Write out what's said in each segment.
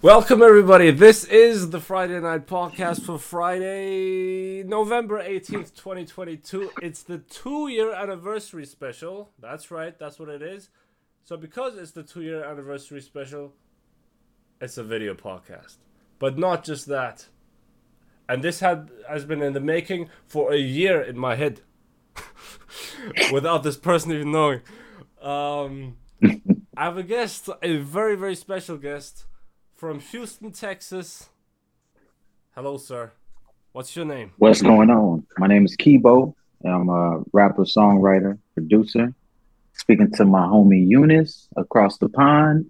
Welcome, everybody. This is the Friday Night Podcast for Friday, November 18th, 2022. It's the two year anniversary special. That's right, that's what it is. So, because it's the two year anniversary special, it's a video podcast. But not just that. And this had has been in the making for a year in my head without this person even knowing. Um, I have a guest, a very, very special guest from Houston, Texas. Hello, sir. What's your name? What's going on? My name is Keybeaux. I'm a rapper, songwriter, producer. Speaking to my homie Eunice across the pond.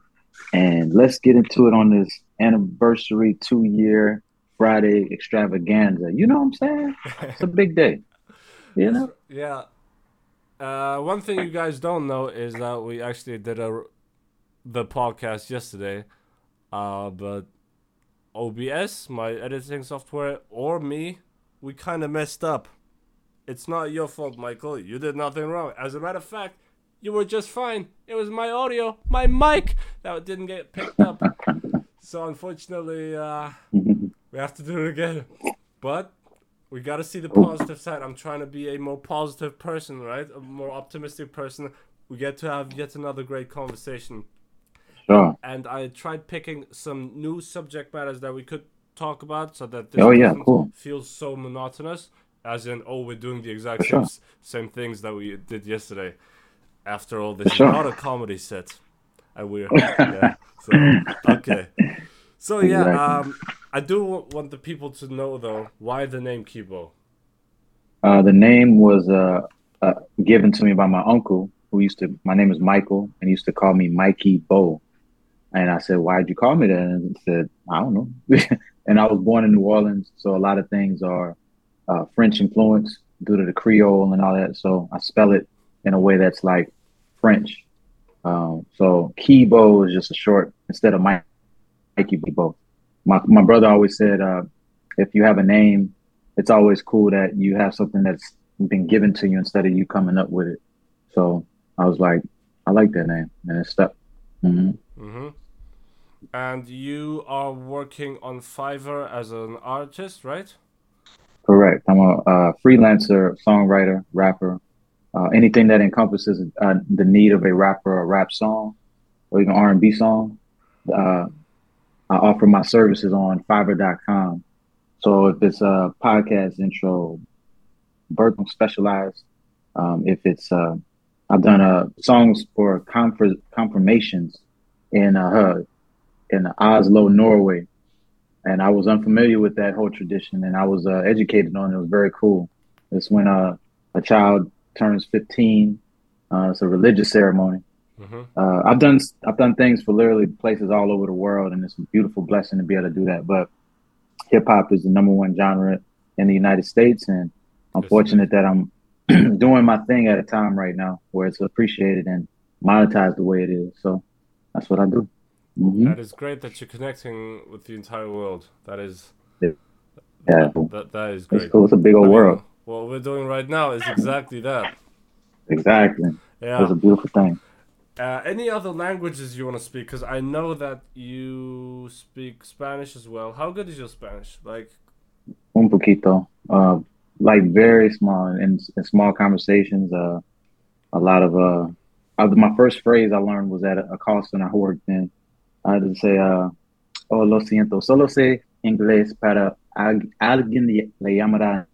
And let's get into it on this anniversary two year Friday extravaganza. You know what I'm saying? It's a big day. You know? Yeah. Uh, one thing you guys don't know is that we actually did a the podcast yesterday uh, but OBS, my editing software, or me, we kind of messed up. It's not your fault, Michael. You did nothing wrong. As a matter of fact, you were just fine. It was my audio, my mic that didn't get picked up. so unfortunately, uh, we have to do it again. But we got to see the positive side. I'm trying to be a more positive person, right? A more optimistic person. We get to have yet another great conversation Sure. And I tried picking some new subject matters that we could talk about so that this Oh, yeah, doesn't cool. feel so monotonous. As in, oh, we're doing the exact For same, same things that we did yesterday. After all, this sure. is not a comedy set. And we're, yeah. So, okay. So, yeah, Exactly. um, I do want the people to know, though, why the name Keybeaux? Uh, the name was uh, uh, given to me by my uncle, who used to. My name is Michael, and he used to call me Mikey Bo. And I said, "Why'd you call me that?" And he said, "I don't know." and I was born in New Orleans, so a lot of things are uh, French influence due to the Creole and all that. So I spell it in a way that's like French. Um, so Keybeaux is just a short instead of Mike, Mikey Bo. My my brother always said, uh, if you have a name it's always cool that you have something that's been given to you instead of you coming up with it. So I was like, I like that name, and it stuck. hmm hmm And you are working on Fiverr as an artist, right? Correct. I'm a, freelancer, songwriter, rapper. Uh, anything that encompasses uh, the need of a rapper, a rap song, or even R&B song. Uh, I offer my services on Fiverr.com. So if it's a podcast intro, Berkeley specialized. Um, if it's uh, I've done uh, songs for confer- confirmations in uh, in Oslo, Norway, and I was unfamiliar with that whole tradition, and I was uh, educated on it. It was very cool. It's when uh, a child turns 15. Uh, it's a religious ceremony. hmm Uh, I've done I've done things for literally places all over the world, and it's a beautiful blessing to be able to do that. But hip hop is the number one genre in the United States, and I'm fortunate that I'm doing my thing at a time right now where it's appreciated and monetized the way it is. So that's what I do. Hmm That is great that you're connecting with the entire world. That is, Yeah, that that is it's great. cool. It's a big I old mean, world. What we're doing right now is exactly that. Exactly. Yeah. It's a beautiful thing. Uh, any other languages you want to speak? Because I know that you speak Spanish as well. How good is your Spanish? Like, Un poquito. Uh, like very small in, in small conversations. Uh, a lot of uh, uh, my first phrase I learned was at a, a call center I worked in. I had say, uh, "Oh, lo siento, solo sé inglés para al- alguien le llamará."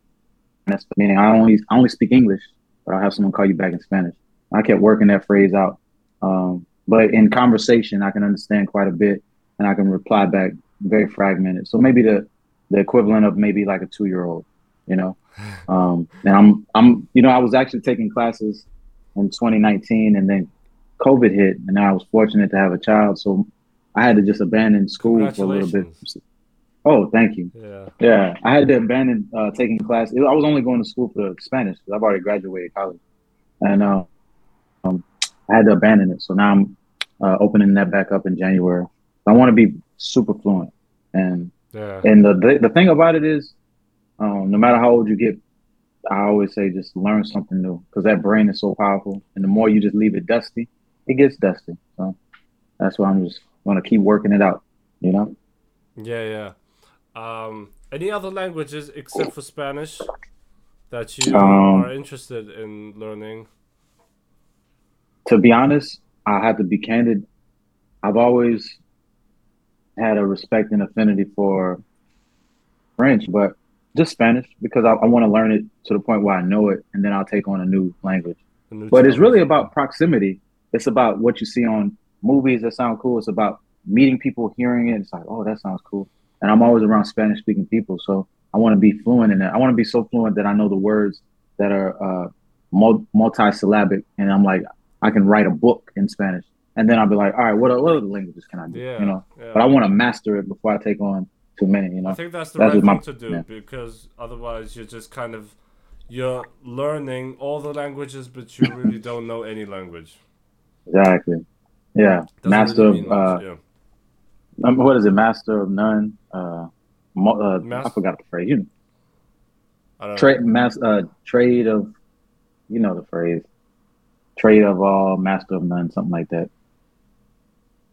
That's meaning I only I only speak English, but I'll have someone call you back in Spanish. I kept working that phrase out. Um, but in conversation, I can understand quite a bit, and I can reply back very fragmented. So maybe the the equivalent of maybe like a two year old, you know. Um, and I'm I'm you know I was actually taking classes in 2019, and then COVID hit, and now I was fortunate to have a child, so I had to just abandon school for a little bit. Oh, thank you. yeah. Yeah, I had to abandon uh, taking classes. I was only going to school for Spanish because I've already graduated college, and uh, um, I had to abandon it. So now I'm uh, opening that back up in January. I want to be super fluent, and Yeah. and the the, the thing about it is, um, no matter how old you get, I always say just learn something new because that brain is so powerful, and the more you just leave it dusty, it gets dusty. So that's why I'm just going to keep working it out. You know. Yeah, yeah. Um, any other languages except for Spanish that you Um, are interested in learning? To be honest, I have to be candid. I've always had a respect and affinity for French, but just Spanish because I, I want to learn it to the point where I know it, and then I'll take on a new language. A new But it's really about proximity. It's about what you see on movies that sound cool. It's about meeting people, hearing it. It's like, oh, that sounds cool. And I'm always around Spanish speaking people, so I want to be fluent in it. I want to be so fluent that I know the words that are uh, multi-syllabic, and I'm like, I can write a book in Spanish. And then I'll be like, all right, what, what other languages can I do? Yeah, You know, yeah. but I want to master it before I take on too many. You know, I think that's the That's right my- thing to do yeah. because otherwise you're just kind of you're learning all the languages, but you really don't know any language. exactly. Yeah, Doesn't master really of uh, yeah. um, what is it? Master of none. Uh, mo- uh Mas- I forgot the phrase. You don't trade uh trade of, you know the phrase, trade of all, master of none, something like that.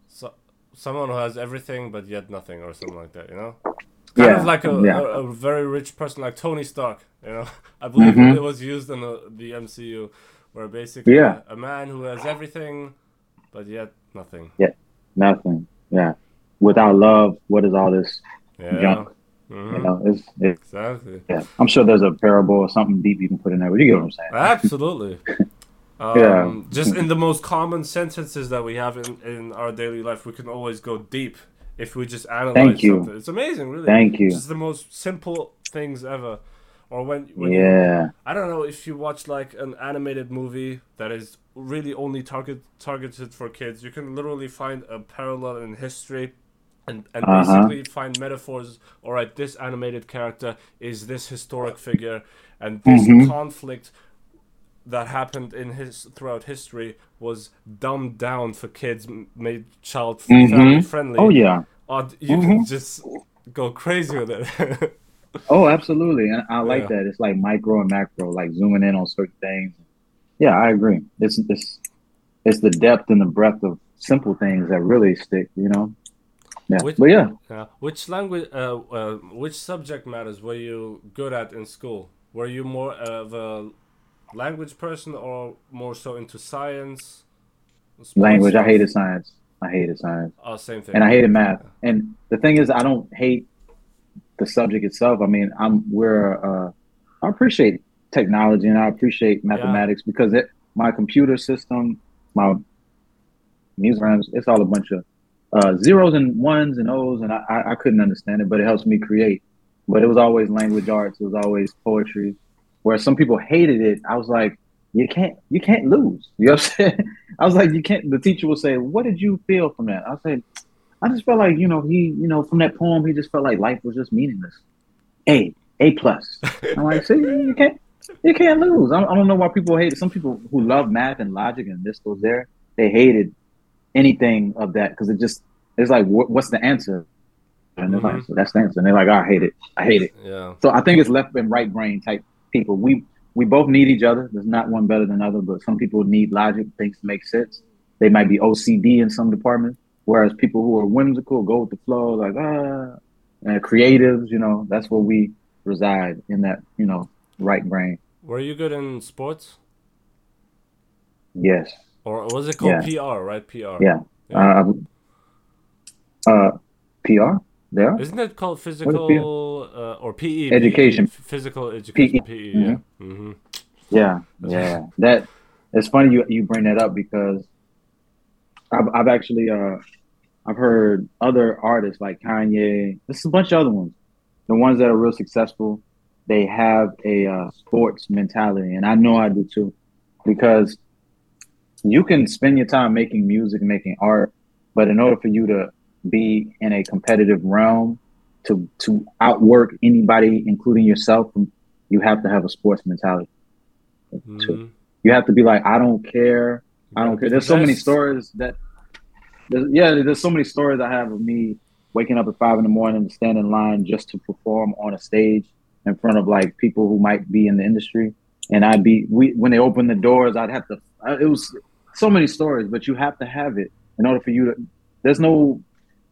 so, someone who has everything but yet nothing or something like that, you know? Kind Yeah, of like a, yeah. a, a very rich person like Tony Stark, you know? I believe Mhm. it was used in the, the MCU where basically Yeah. a man who has everything but yet nothing. Yeah, nothing. Yeah. Without love, what is all this? Yeah. Junk. Mhm. You know, it's, it's Exactly. yeah. I'm sure there's a parable or something deep you can put in there, but you get what I'm saying. Absolutely. Um, Yeah. Just in the most common sentences that we have in, in our daily life, we can always go deep if we just analyze Thank you. something. It's amazing, really. Thank you. Just the most simple things ever. Or when, when you, Yeah. I don't know if you watch like an animated movie that is really only target targeted for kids, you can literally find a parallel in history and, and Uh-huh. basically find metaphors. All right, this animated character is this historic figure, and this Mhm. conflict that happened in his throughout history was dumbed down for kids, made child Mhm. friendly. Oh yeah. Or you can Mhm. just go crazy with it. Oh, absolutely. And I like Yeah. that. It's like micro and macro, like zooming in on certain things. Yeah, I agree. It's it's it's the depth and the breadth of simple things that really stick, you know? Yeah. Which- but yeah. Which language, uh, uh, which subject matters were you good at in school? Were you more of a language person or more so into science? Language. I hated science. I hated science. Oh, same thing. and I hated math. And the thing is, I don't hate the subject itself. I mean, I'm we're uh, I appreciate technology and I appreciate mathematics because it my computer system, my music rhymes, it's all a bunch of uh, zeros and ones and O's, and I, I I couldn't understand it, but it helps me create. But it was always language arts. It was always poetry. Where some people hated it, I was like, you can't you can't lose. You know what I'm saying? I was like, you can't. The teacher will say, "What did you feel from that?" I said, "I just felt like you know he you know from that poem he just felt like life was just meaningless." A A plus. I'm like, see, you can't you can't lose. I don't, I don't know why people hate it. Some people who love math and logic and this goes there, they hated anything of that because it just it's like what, what's the answer? And they're like, Mhm. so that's the answer. And they're like, I hate it. I hate it. Yeah. So I think it's left and right brain type people. We we both need each other. There's not one better than other, but some people need logic, things to make sense. They might be OCD in some departments, whereas people who are whimsical, go with the flow, like ah, and creatives, you know, that's where we reside in that, you know, right brain. Were you good in sports? Yes. Or was it called PR, right? PR. Yeah. Yeah. Uh, uh, PR. There. Isn't it called physical uh, or PE? Education. PE, physical education. PE. PE, yeah. hmm Yeah, yeah. That it's funny you you bring that up because I've I've actually uh I've heard other artists like Kanye. There's a bunch of other ones. The ones that are real successful, they have a uh, sports mentality, and I know I do too, because you can spend your time making music, making art, but in order for you to be in a competitive realm, to to outwork anybody, including yourself, you have to have a sports mentality. Too hmm you have to be like, I don't care. I don't care. There's so many stories that, yeah, there's so many stories I have of me waking up at five in the morning to stand in line just to perform on a stage in front of like people who might be in the industry. And I'd be, we, when they open the doors, I'd have to, it was so many stories, but you have to have it in order for you to, there's no,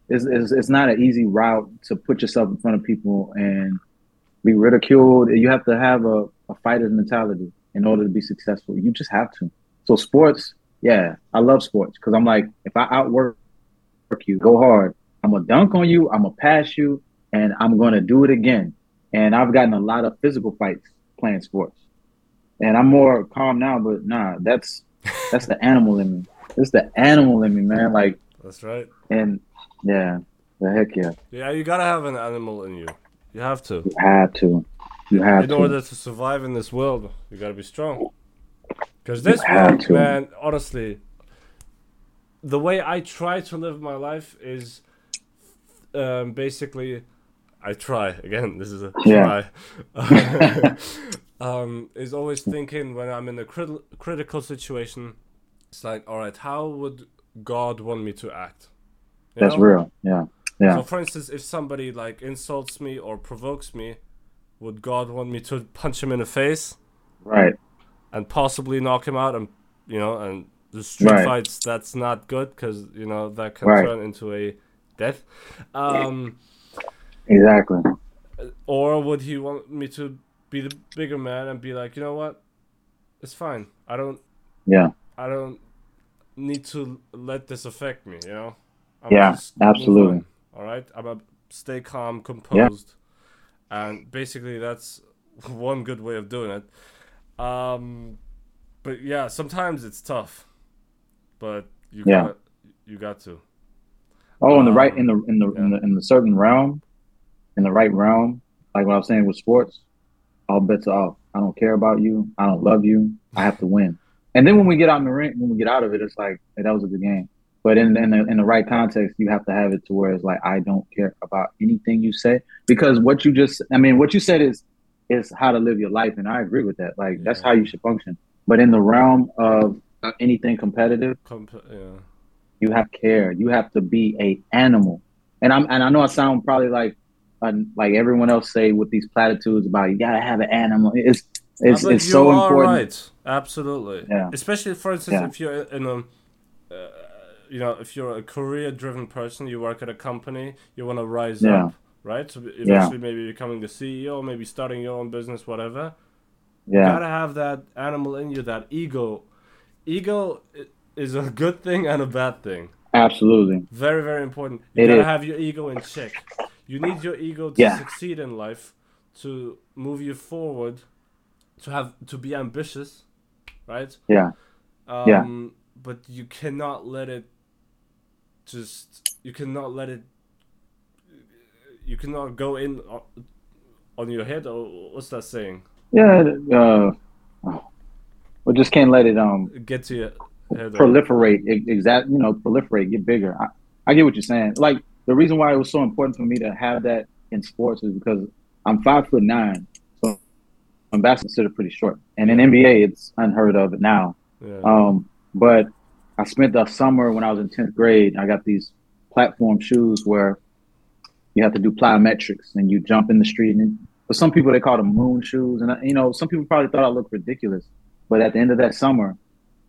it's, it's it's not an easy route to put yourself in front of people and be ridiculed. You have to have a, a fighter's mentality in order to be successful. You just have to. So sports, yeah, I love sports because I'm like, if I outwork you, go hard. I'm gonna dunk on you. I'm gonna pass you, and I'm gonna do it again. And I've gotten a lot of physical fights playing sports, and I'm more calm now. But nah, that's that's the animal in me. It's the animal in me, man. Like that's right. And yeah, the heck yeah. Yeah, you gotta have an animal in you. You have to. You have to. You have in to. order to survive in this world, you gotta be strong. Because this to. man, honestly, the way I try to live my life is um, basically I try again. This is a yeah. try. um, is always thinking when I'm in a crit- critical situation. It's like, all right, how would God want me to act? You That's know? real. Yeah. Yeah. So, for instance, if somebody like insults me or provokes me, would God want me to punch him in the face? Right. And possibly knock him out, and you know, and the street right. fights that's not good because you know that can right. turn into a death. Um, exactly. Or would he want me to be the bigger man and be like, you know what, it's fine. I don't. Yeah. I don't need to let this affect me. You know. I'm yeah, absolutely. All right, I'm a stay calm, composed, yeah. and basically that's one good way of doing it. Um, but yeah, sometimes it's tough, but you yeah. got you got to. Oh, in the right in the in the, yeah. in the in the certain realm, in the right realm, like what I was saying with sports, all bets are off. I don't care about you. I don't love you. I have to win. And then when we get out in the ring, when we get out of it, it's like hey, that was a good game. But in in the, in the right context, you have to have it to where it's like I don't care about anything you say because what you just I mean what you said is is how to live your life, and I agree with that. Like yeah. that's how you should function. But in the realm of anything competitive, Comp- yeah you have care. You have to be a animal. And I'm and I know I sound probably like uh, like everyone else say with these platitudes about you gotta have an animal. It's it's, it's so important. Right. Absolutely. Yeah. Especially for instance, yeah. if you're in a uh, you know, if you're a career-driven person, you work at a company, you want to rise yeah. up, right? So eventually, yeah. maybe becoming the CEO, maybe starting your own business, whatever. Yeah. You gotta have that animal in you, that ego. Ego is a good thing and a bad thing. Absolutely. Very, very important. You it gotta is. have your ego in check. You need your ego to yeah. succeed in life, to move you forward, to have to be ambitious, right? Yeah. Um, yeah. But you cannot let it just. You cannot let it. You cannot go in on your head, or what's that saying? Yeah. Uh, we just can't let it um get to you proliferate exact you know proliferate get bigger I, I get what you're saying like the reason why it was so important for me to have that in sports is because i'm five foot nine so i'm considered pretty short and in nba it's unheard of now yeah. um, but i spent the summer when i was in 10th grade i got these platform shoes where you have to do plyometrics and you jump in the street and for some people they call them moon shoes. And you know some people probably thought i looked ridiculous but at the end of that summer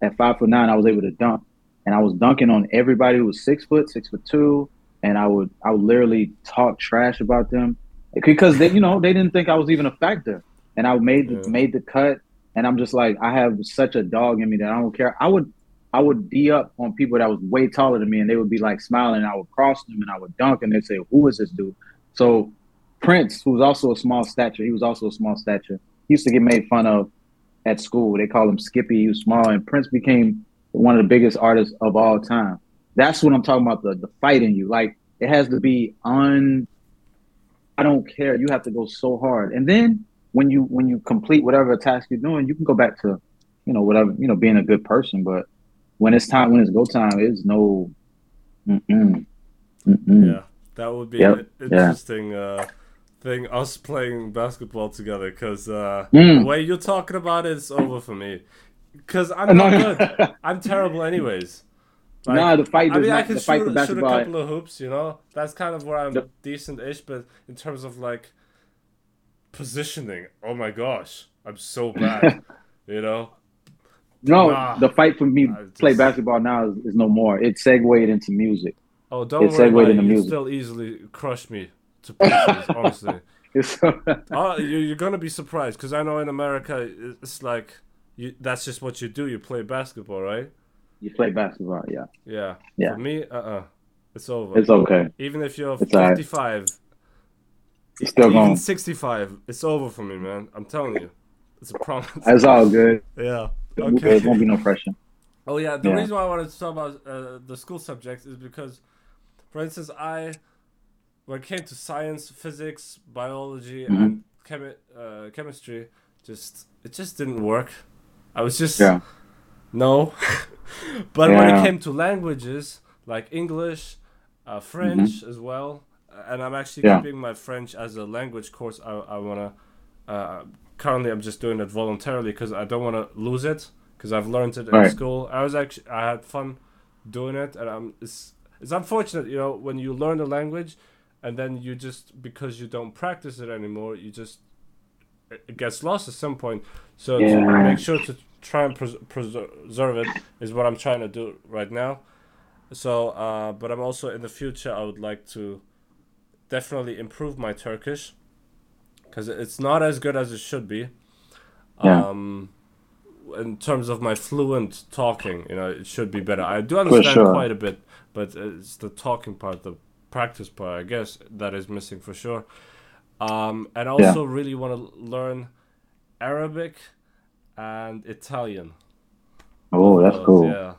at five foot nine, I was able to dunk, and I was dunking on everybody who was six foot, six foot two, and I would I would literally talk trash about them because they, you know, they didn't think I was even a factor, and I made yeah. made the cut, and I'm just like I have such a dog in me that I don't care. I would I would d up on people that was way taller than me, and they would be like smiling, I would cross them, and I would dunk, and they'd say, "Who is this dude?" So Prince, who was also a small stature, he was also a small stature. He used to get made fun of at school. They call him Skippy. He was small, and Prince became one of the biggest artists of all time. That's what I'm talking about. The the fight in you, like it has to be un. I don't care. You have to go so hard, and then when you when you complete whatever task you're doing, you can go back to, you know, whatever you know, being a good person. But when it's time, when it's go time, it's no. Mm-mm, mm-mm. Yeah, that would be yep. interesting. Yeah. Uh, thing us playing basketball together because uh, mm. the way you're talking about it, it's over for me. Because I'm not good. I'm terrible, anyways. Like, nah, the fight. I mean, not, I can shoot, shoot, a couple of hoops. You know, that's kind of where I'm the, decent-ish. But in terms of like positioning, oh my gosh, I'm so bad. you know. No, nah, the fight for me just, play basketball now is, is, no more. It segued into music. Oh, don't it worry into You music. still easily crush me to pieces, honestly. Oh, you, you're gonna be surprised because I know in America it's like you, that's just what you do. You play basketball, right? you play basketball, yeah. Yeah. Yeah. For me, uh, uh it's over. It's okay. Even if you're It's alright. 55, You're still even going. 65, it's over for me, man. I'm telling you, it's a promise. It's all good. yeah. There Okay. won't be no pressure. Oh yeah, the Yeah. reason why I wanted to talk about uh, the school subjects is because, for instance, I, when it came to science, physics, biology, Mhm. and chemi- uh, chemistry, just it just didn't work. I was just Yeah. no. but when it came to languages like English, uh, French as well, and I'm actually Mm-hmm. Yeah. keeping my French as a language course. I I wanna. Currently, I'm just doing it voluntarily because I don't want to lose it because I've learned it in Right. school. I was actually I had fun doing it, and I'm it's it's unfortunate, you know, when you learn a language, and then you just because you don't practice it anymore, you just it gets lost at some point. So to make sure to try and pres- preserve it is what I'm trying to do right now. So, uh, but I'm also in the future. I would like to definitely improve my Turkish because it's not as good as it should be. Yeah. Um, in terms of my fluent talking, you know, it should be better. I do understand sure. quite a bit, but it's the talking part, the practice part, I guess, that is missing for sure. Um, and I also really want to learn Arabic and Italian. Oh, that's cool. Yeah.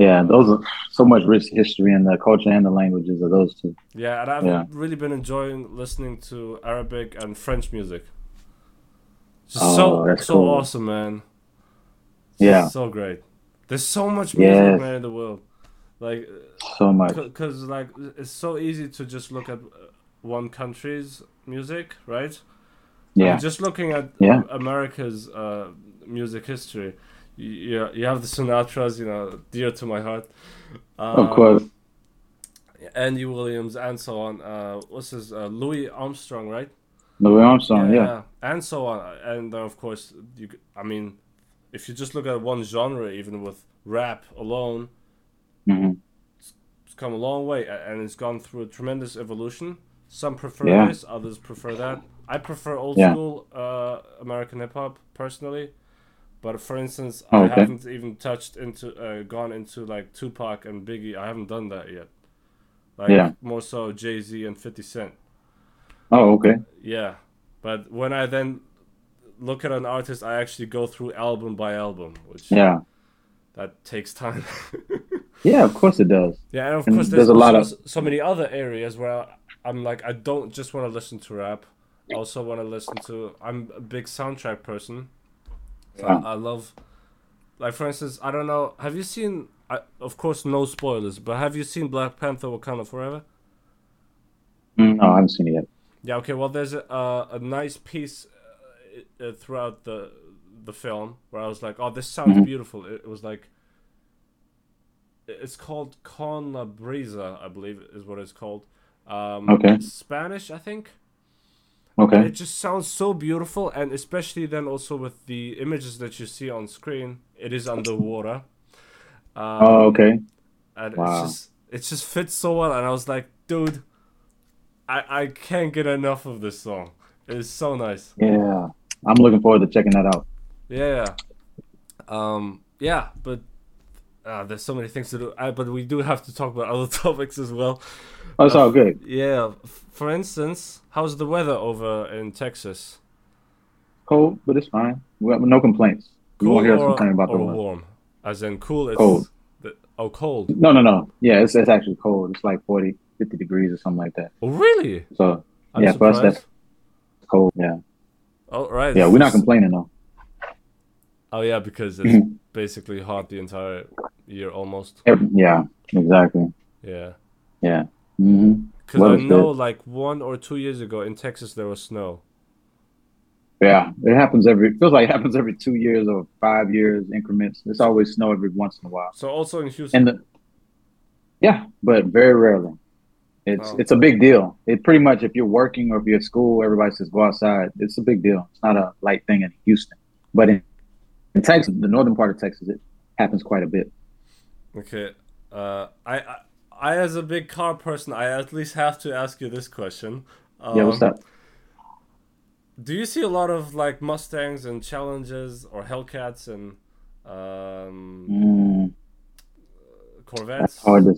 Yeah. those are so much rich history in the culture and the languages of those two. Yeah, and I've Yeah. really been enjoying listening to Arabic and French music. Just Oh, so so cool. awesome, man. Yeah. so great. There's so much music, Yes. man, in the world. Like, So much. because like it's so easy to just look at uh, one country's music, right? Yeah. just looking at Yeah. America's uh, music history, you, you have the Sinatras, you know, dear to my heart. Of Um, course. Andy Williams and so on. Uh, what's his uh, Louis Armstrong, right? Louis Armstrong, yeah. and so on. And then of course, you. I mean, if you just look at one genre, even with rap alone, hmm it's come a long way, and it's gone through a tremendous evolution. Some prefer Yeah. this, others prefer that. I prefer old Yeah. school uh, American hip hop personally, but for instance, Oh, I okay. haven't even touched into, uh, gone into like Tupac and Biggie. I haven't done that yet. Like Yeah. more so Jay Z and Fifty Cent. Oh, okay. Yeah, but when I then look at an artist, I actually go through album by album, which Yeah. that takes time. Yeah, of course it does. yeah, and of And course there's, there's a lot of so many other areas where I'm like I don't just want to listen to rap. I also want to listen to. I'm a big soundtrack person. I, I love, like for instance, I don't know. Have you seen? I, of course, no spoilers, but have you seen Black Panther: Wakanda Forever? No, I haven't seen it yet. Yeah. Okay. Well, there's a uh, a nice piece uh, throughout the the film where I was like, "Oh, this sounds Mhm. beautiful." It, it was like. It's called Con La Brisa, I believe is what it's called. Um, Okay. Spanish, I think. Okay. It just sounds so beautiful, and especially then also with the images that you see on screen, it is underwater. Um, Oh, okay. and Wow. it's just it just fits so well and i was like dude i i can't get enough of this song it's so nice Yeah. I'm looking forward to checking that out. yeah yeah um yeah but uh, there's so many things to do uh, but we do have to talk about other topics as well Oh, it's all good. yeah for instance how's the weather over in texas Cold, but it's fine. We have no complaints. You cool won't hear us or, complain about the weather. warm as in cool it's Cold. The, oh cold No, no, no. Yeah, it's, it's actually cold. It's like 40, 50 degrees or something like that. oh really So, I'm Yeah, for us, that's- cold. Yeah. oh right Yeah, we're not complaining though. Oh yeah because it's Mhm. basically hot the entire year almost Yeah, exactly. yeah Yeah. mm-hmm Because I Weather's know, like one or two years ago in Texas, there was snow. Yeah, it happens every. It feels like it happens every two years or five years increments. It's always snow every once in a while. So also in Houston. And the, yeah, but very rarely. It's Oh. it's a big deal. It pretty much if you're working or if you're at school, everybody says go outside. It's a big deal. It's not a light thing in Houston, but in in Texas, the northern part of Texas, it happens quite a bit. okay, uh, I, I I, as a big car person, I at least have to ask you this question. Um, Yeah, what's up? Do you see a lot of like Mustangs and Challengers or Hellcats and um, Mm, Corvettes? that's hard to.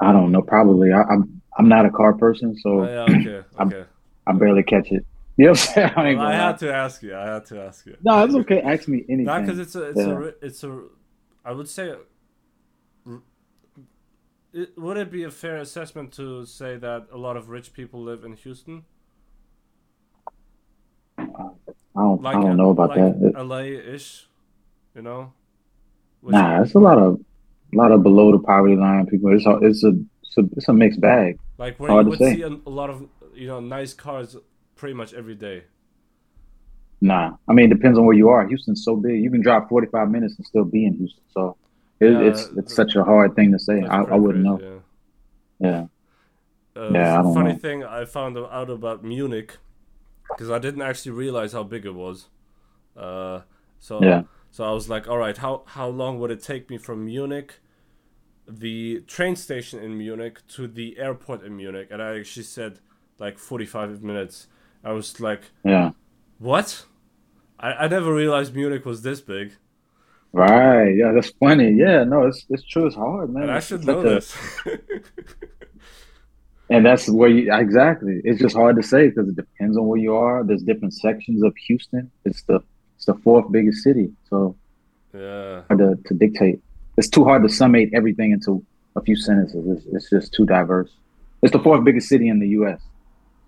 I don't know. Probably. I, I'm. I'm not a car person, so Oh, yeah, okay, okay. I barely catch it. You know what I'm saying? I ain't Well, I had to ask you. I had to ask you. No, it's okay. Ask me anything. Not because it's a, it's Yeah. a, it's a, I would say, it, would it be a fair assessment to say that a lot of rich people live in Houston? I don't. Like I don't know about like that. LA-ish, you know? Which- Nah, it's a lot of, a lot of below the poverty line people. It's a, it's a, it's a, it's a mixed bag. Like where hard you would say. see a, a lot of you know nice cars pretty much every day. Nah, I mean, it depends on where you are. Houston's so big. You can drive 45 minutes and still be in Houston. So it, Yeah, it's it's such a hard thing to say. I, I wouldn't know. Yeah. Yeah. Uh, Yeah, I don't funny know. thing I found out about Munich because I didn't actually realize how big it was. Uh, so Yeah. so I was like, all right, how how long would it take me from Munich, the train station in Munich, to the airport in Munich? And I actually said like forty five minutes. I was like, Yeah. what? I, I never realized Munich was this big, Right. Yeah, that's funny. Yeah, no, it's it's true. It's hard, man. and I should such know a- this. And that's where you exactly. It's just hard to say because it depends on where you are. There's different sections of Houston. It's the it's the fourth biggest city, so yeah. hard to, to dictate. It's too hard to summate everything into a few sentences. It's, it's just too diverse. It's the fourth biggest city in the U.S.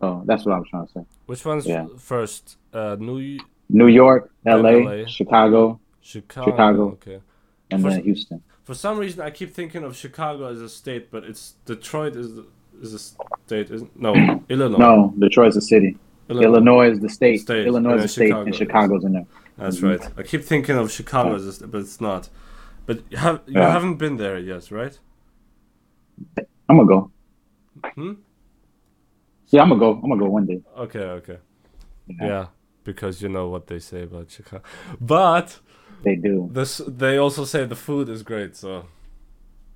So that's what I'm trying to say. Which one's Yeah. first? Uh, New New York, L.A., LA. Chicago, Chicago. Chicago. Okay. and First- then Houston. For some reason, I keep thinking of Chicago as a state, but it's Detroit is is a state, isn't? No, Illinois. No, Detroit's a city. Illinois is the state. State, Illinois is the state, Chicago and is- Chicago's in there. That's Mhm. right. I keep thinking of Chicago as a state, but it's not. But you have you Yeah. haven't been there yet, right? I'm gonna go. Hmm? Yeah, I'm gonna go. I'm gonna go one day. Okay, okay. Yeah. Yeah, because you know what they say about Chicago. But They do. this they also say the food is great. So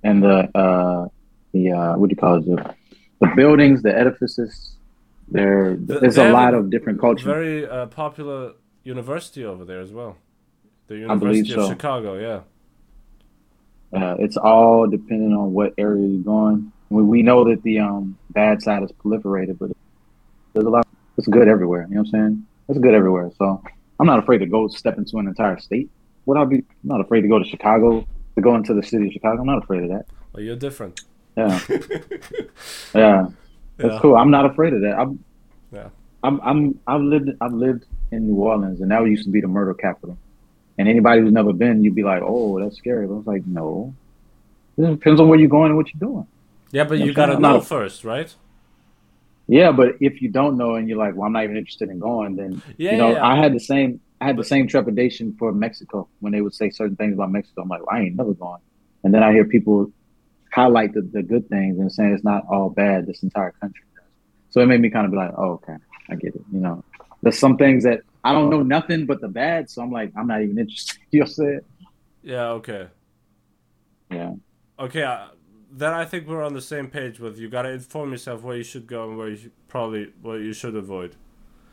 And the uh, the uh, what do you call it? The, the buildings, the edifices. There, Th- there's a lot of different cultures. very uh, popular university over there as well. The University of so. Chicago. Yeah. Uh, it's all depending on what area you're going. We, we know that the um, bad side is proliferated, but there's a lot. It's good everywhere. You know what I'm saying? It's good everywhere. So I'm not afraid to go step into an entire state. Would I be? I'm not afraid to go to Chicago to go into the city of Chicago. I'm not afraid of that. Well, you're different. Yeah, yeah. That's Yeah. cool. I'm not afraid of that. I'm, Yeah. I'm, I'm, I've lived, I've lived in New Orleans, and that used to be the murder capital. And anybody who's never been, you'd be like, "Oh, that's scary." But I was like, "No, it depends on where you're going and what you're doing." Yeah, but you gotta know first, right? Yeah, but if you don't know and you're like, "Well, I'm not even interested in going," then Yeah, you know, yeah. I had the same, I had the same trepidation for Mexico when they would say certain things about Mexico. I'm like, well, I ain't never going. And then I hear people highlight the, the good things and saying it's not all bad. This entire country does. So it made me kind of be like, oh, okay, I get it. You know, there's some things that I don't know nothing but the bad. So I'm like, I'm not even interested. You know what I'm saying? Yeah, okay. Yeah. Okay, uh, then I think we're on the same page with you gotta inform yourself where you should go and where you should, probably what you should avoid.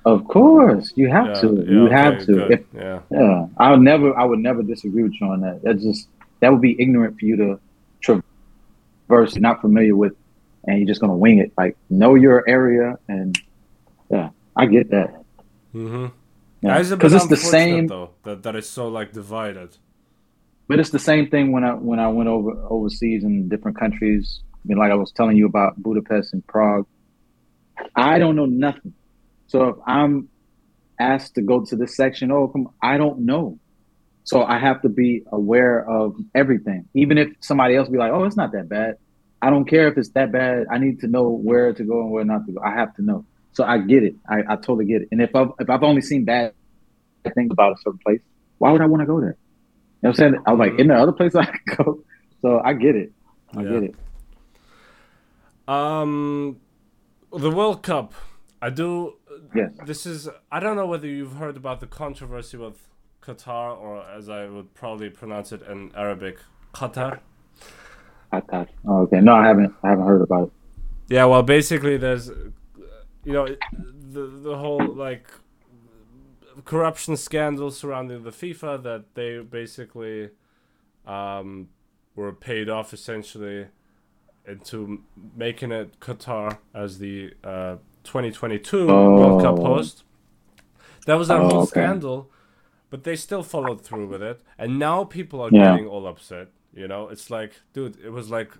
Of course, you have Yeah, to. yeah, you okay, have to. If yeah. Yeah, I would never. I would never disagree with you on that. That just that would be ignorant for you to traverse you're not familiar with, and you're just gonna wing it. Like know your area, and yeah, I get that. Mm-hmm. Yeah, It's a bit because it's the same. though that that is so like divided. But it's the same thing when I when I went over overseas in different countries. I mean, like I was telling you about Budapest and Prague. I don't know nothing. So if I'm asked to go to this section, oh, come, I don't know. So I have to be aware of everything. Even if somebody else be like, oh, it's not that bad. I don't care if it's that bad. I need to know where to go and where not to go. I have to know. So I get it. I, I totally get it. And if I've, if I've only seen bad things about a certain place, why would I want to go there? Know what I'm saying? I was like, in the other place I could go? So I get it. I Yeah. get it. Um, the World Cup. I do. Yes. This is. I don't know whether you've heard about the controversy with Qatar, or as I would probably pronounce it in Arabic, Qatar. I. Oh, okay. No, I haven't. I haven't heard about it. Yeah, well, basically, there's, you know, the the whole like corruption scandal surrounding the FIFA that they basically um, were paid off essentially into making it Qatar as the uh, 2022 World Cup Oh. host. That was that Oh, whole okay. scandal, but they still followed through with it, and now people are Yeah. getting all upset. You know, it's like, dude, it was like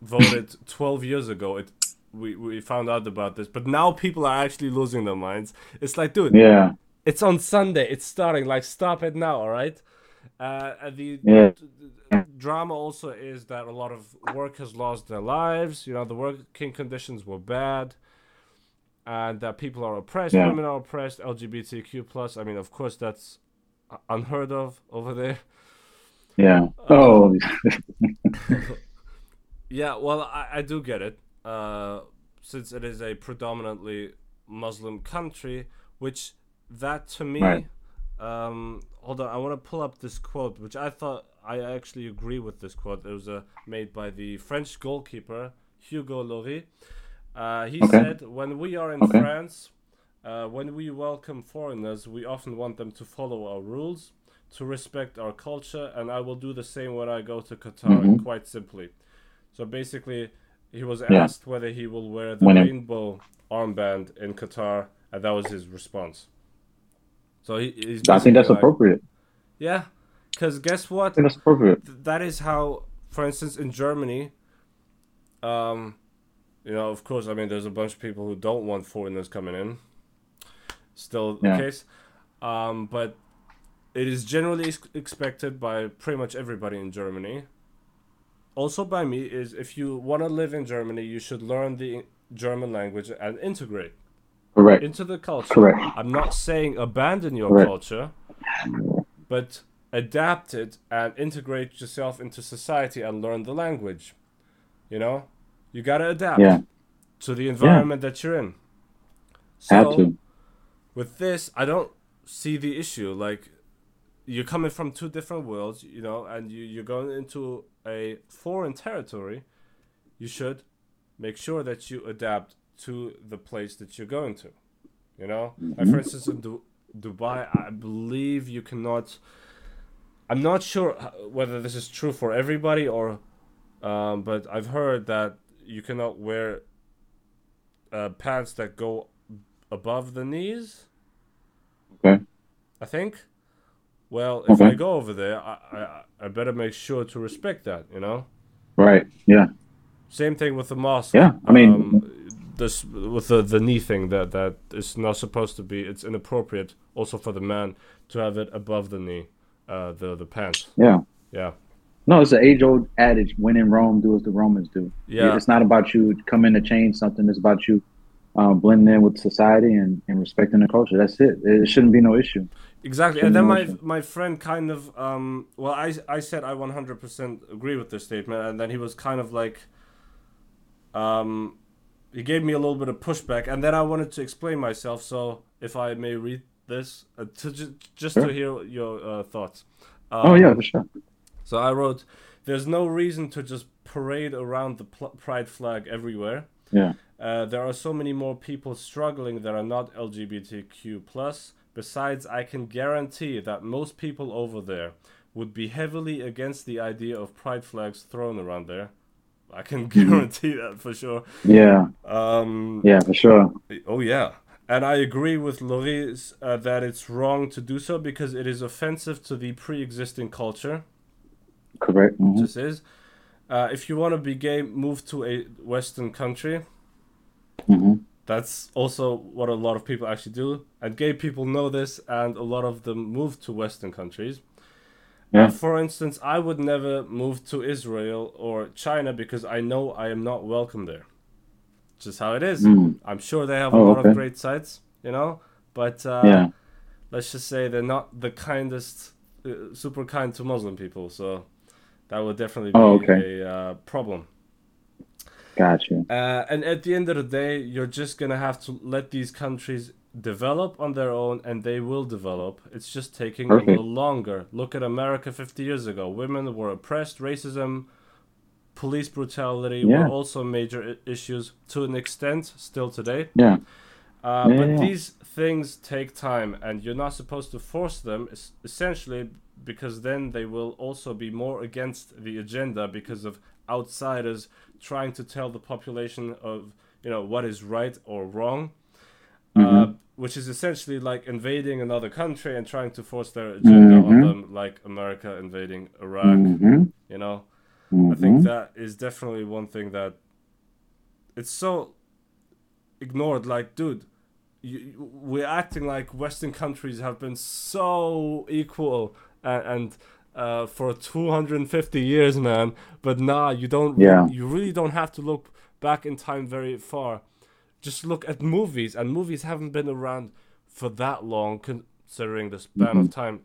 voted 12 years ago. It we we found out about this, but now people are actually losing their minds. It's like, dude, Yeah. It's on Sunday. It's starting. Like, stop it now, all right? Uh, the Yeah. drama also is that a lot of workers lost their lives. You know, the working conditions were bad, and that people are oppressed. Yeah. Women are oppressed. LGBTQ plus. I mean, of course, that's unheard of over there. Yeah. Oh. Yeah, well, I, I do get it. Uh, since it is a predominantly Muslim country, which that to me, Right. um, hold on, I want to pull up this quote, which I thought I actually agree with this quote. It was uh, made by the French goalkeeper Hugo Lloris. Uh, he Okay. said, "When we are in Okay. France, uh, when we welcome foreigners, we often want them to follow our rules." To respect our culture, and I will do the same when I go to Qatar. Mhm. Quite simply, so basically, he was Yeah. asked whether he will wear the When rainbow armband in Qatar, and that was his response. So he, he's I think that's like- appropriate. Yeah, because guess what? That's appropriate. That is how, for instance, in Germany, um, you know, of course, I mean, there's a bunch of people who don't want foreigners coming in. Still the case, um, but it is generally ex- expected by pretty much everybody in Germany. Also by me is if you want to live in Germany, you should learn the German language and integrate Correct. into the culture. Correct. I'm not saying abandon your Correct. culture, but adapt it and integrate yourself into society and learn the language. You know, you gotta adapt Yeah. to the environment that you're in. So Have to. with this, I don't see the issue. Like you're coming from two different worlds, you know, and you you're going into a foreign territory. You should make sure that you adapt to the place that you're going to. You know, like for instance, in du- Dubai, I believe you cannot. I'm not sure whether this is true for everybody or, um, but I've heard that you cannot wear uh, pants that go above the knees. Okay. I think. Well, if Okay. I go over there, I, I I better make sure to respect that. You know. Right. Yeah. Same thing with the mosque. Yeah, I mean- um, this with the the knee thing that that is not supposed to be. It's inappropriate also for the man to have it above the knee, uh, the the pants. Yeah. Yeah, No, it's an age old adage. When in Rome, do as the Romans do. yeah, It's not about you coming to change something. It's about you um, blending in with society and, and respecting the culture. That's it. It shouldn't be no issue. exactly. And then my Shouldn't my friend kind of um. Well, I I said I 100% agree with this statement, and then he was kind of like, um, he gave me a little bit of pushback, and then I wanted to explain myself. So if I may read this, uh, to ju- just to hear your uh, thoughts. oh Um, yeah, for sure. So I wrote, "There's no reason to just parade around the pride flag everywhere. Yeah. Uh, there are so many more people struggling that are not LGBTQ plus. Besides, I can guarantee that most people over there would be heavily against the idea of pride flags thrown around there. I can guarantee that for sure. Yeah. Um, Yeah, for sure. Oh yeah, and I agree with Lloris uh, that it's wrong to do so because it is offensive to the pre-existing culture. Correct. Mhm. This is. Uh, if you want to be gay, move to a Western country. Mhm. That's also what a lot of people actually do, and gay people know this, and a lot of them move to Western countries. Yeah. For instance, I would never move to Israel or China because I know I am not welcome there. Just how it is. Mm. I'm sure they have a Oh, lot okay. of great sites, you know, but uh, Yeah. let's just say they're not the kindest, uh, super kind to Muslim people. So that would definitely be Oh, okay. a uh, problem. Gotcha. Uh, and at the end of the day, you're just gonna have to let these countries develop on their own, and they will develop. It's just taking Perfect. a little longer. Look at America 50 years ago. Women were oppressed. Racism police brutality Yeah. were also major issues to an extent still today. Yeah. Uh, Yeah, but yeah. these things take time, and you're not supposed to force them. Essentially, because then they will also be more against the agenda because of outsiders trying to tell the population of you know what is right or wrong, uh, Mhm. Which is essentially like invading another country and trying to force their agenda on Mhm. them, like America invading Iraq. hmm You know, hmm I think that is definitely one thing that it's so ignored. Like, dude, you, you- we're acting like Western countries have been so equal and, and uh, for 250 years, man. But nah, you don't. Yeah. You really don't have to look back in time very far. Just look at movies, and movies haven't been around for that long, considering the span of time.